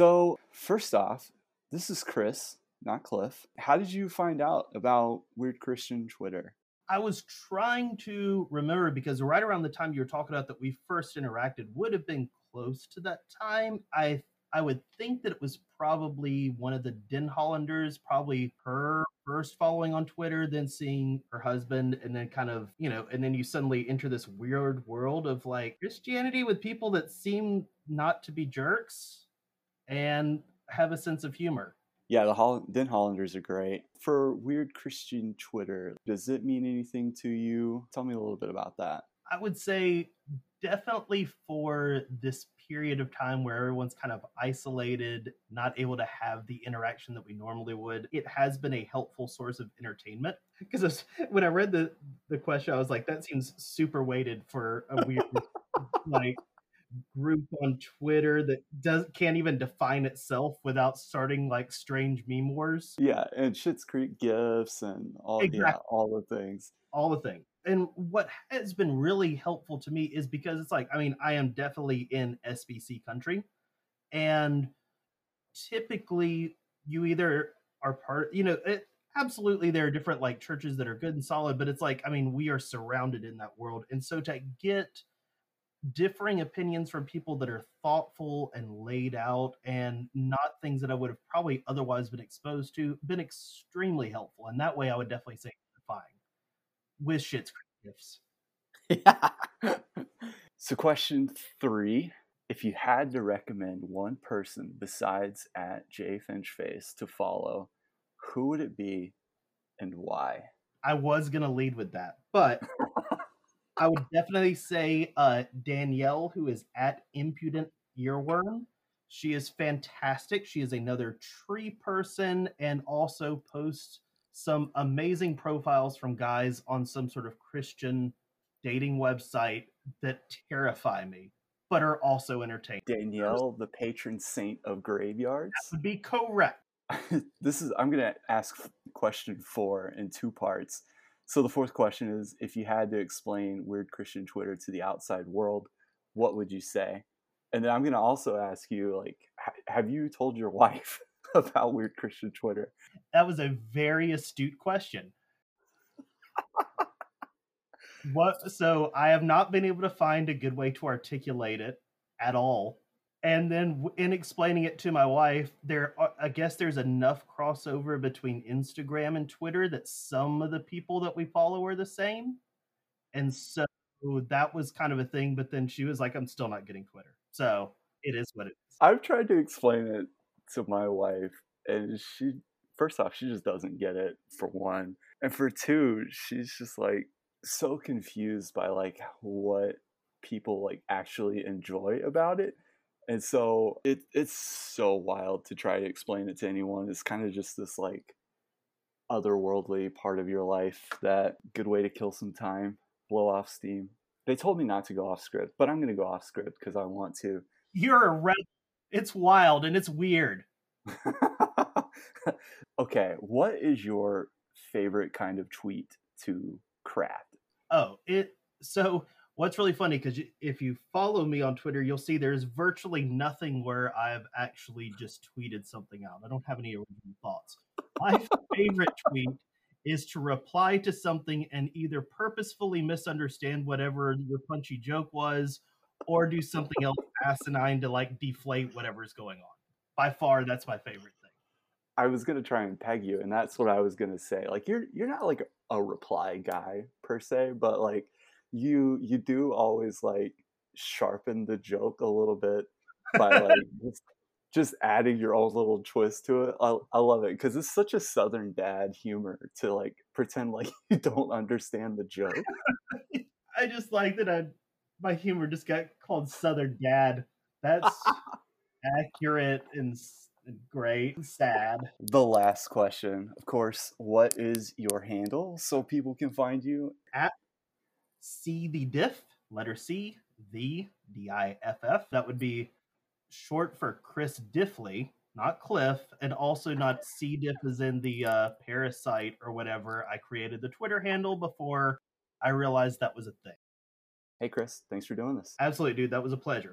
So, first off, this is Chris, not Cliff. How did you find out about Weird Christian Twitter? I was trying to remember because right around the time you were talking about that we first interacted would have been close to that time. I I would think that it was probably one of the Den Hollanders, probably her first following on Twitter, then seeing her husband, and then kind of, you know, and then you suddenly enter this weird world of like Christianity with people that seem not to be jerks and have a sense of humor. Yeah, the Holl- Den Hollanders are great. For Weird Christian Twitter, does it mean anything to you? Tell me a little bit about that. I would say definitely for this period of time where everyone's kind of isolated, not able to have the interaction that we normally would, it has been a helpful source of entertainment. Because when I read the the question, I was like, that seems super weighted for a weird like group on Twitter that does can't even define itself without starting like strange meme wars. Yeah, and Schitt's Creek gifs and all yeah, all the things. all the things. And what has been really helpful to me is because it's like, I mean, I am definitely in SBC country. And typically, you either are part, you know, it, absolutely there are different like churches that are good and solid, but it's like, I mean, we are surrounded in that world. And so to get differing opinions from people that are thoughtful and laid out and not things that I would have probably otherwise been exposed to, been extremely helpful. And that way I would definitely say fine with Schitt's gifts. Yeah. so, question three if you had to recommend one person besides at J Finchface to follow, who would it be and why? I was gonna lead with that, but I would definitely say uh, Danielle, who is at Impudent Earworm. She is fantastic. She is another tree person and also posts some amazing profiles from guys on some sort of Christian dating website that terrify me, but are also entertaining. Danielle, the patron saint of graveyards. Would be correct. this is I'm gonna ask question four in two parts. So the fourth question is: If you had to explain weird Christian Twitter to the outside world, what would you say? And then I'm gonna also ask you, like, ha- have you told your wife about weird Christian Twitter? That was a very astute question. what so I have not been able to find a good way to articulate it at all. And then in explaining it to my wife, there are, I guess there's enough crossover between Instagram and Twitter that some of the people that we follow are the same. And so that was kind of a thing, but then she was like, I'm still not getting Twitter. So it is what it is. I've tried to explain it to my wife, and she, first off, she just doesn't get it for one, and for two, she's just like so confused by like what people like actually enjoy about it. And so it it's so wild to try to explain it to anyone. It's kind of just this like otherworldly part of your life that good way to kill some time, blow off steam. They told me not to go off script, but I'm going to go off script because I want to. You're a rebel. It's wild and it's weird. okay, what is your favorite kind of tweet to craft? Oh, it so what's really funny because if you follow me on Twitter, you'll see there's virtually nothing where I've actually just tweeted something out. I don't have any original thoughts. My favorite tweet is to reply to something and either purposefully misunderstand whatever your punchy joke was or do something else asinine to like deflate whatever's going on. By far, that's my favorite thing. I was gonna try and peg you, and that's what I was gonna say. Like you're you're not like a reply guy per se, but like you you do always like sharpen the joke a little bit by like just, just adding your own little twist to it. I, I love it because it's such a southern dad humor to like pretend like you don't understand the joke. I just like that I my humor just got called Southern Dad. That's accurate and, great and sad. The last question, of course, what is your handle so people can find you? At C the diff, letter C, the D I F F. That would be short for Chris Diffley, not Cliff, and also not C diff as in the uh, parasite or whatever. I created the Twitter handle before I realized that was a thing. Hey Chris, thanks for doing this. Absolutely, dude. That was a pleasure.